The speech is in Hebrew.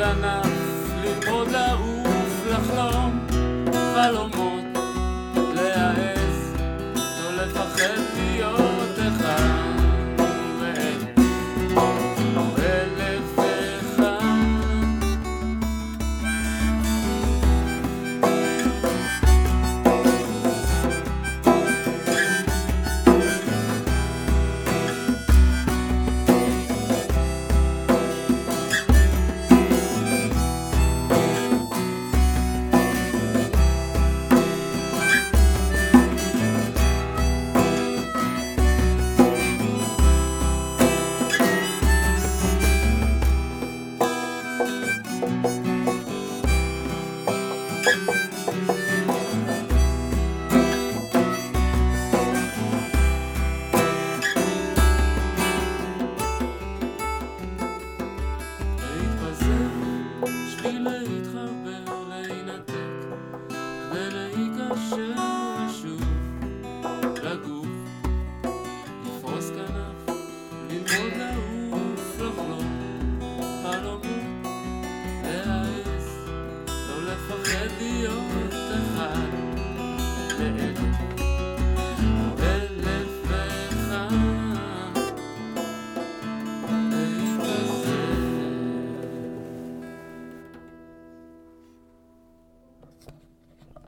כנף, ללמוד לעוף, לחלום חלומות. להתחבר, להינתק ולהיגשר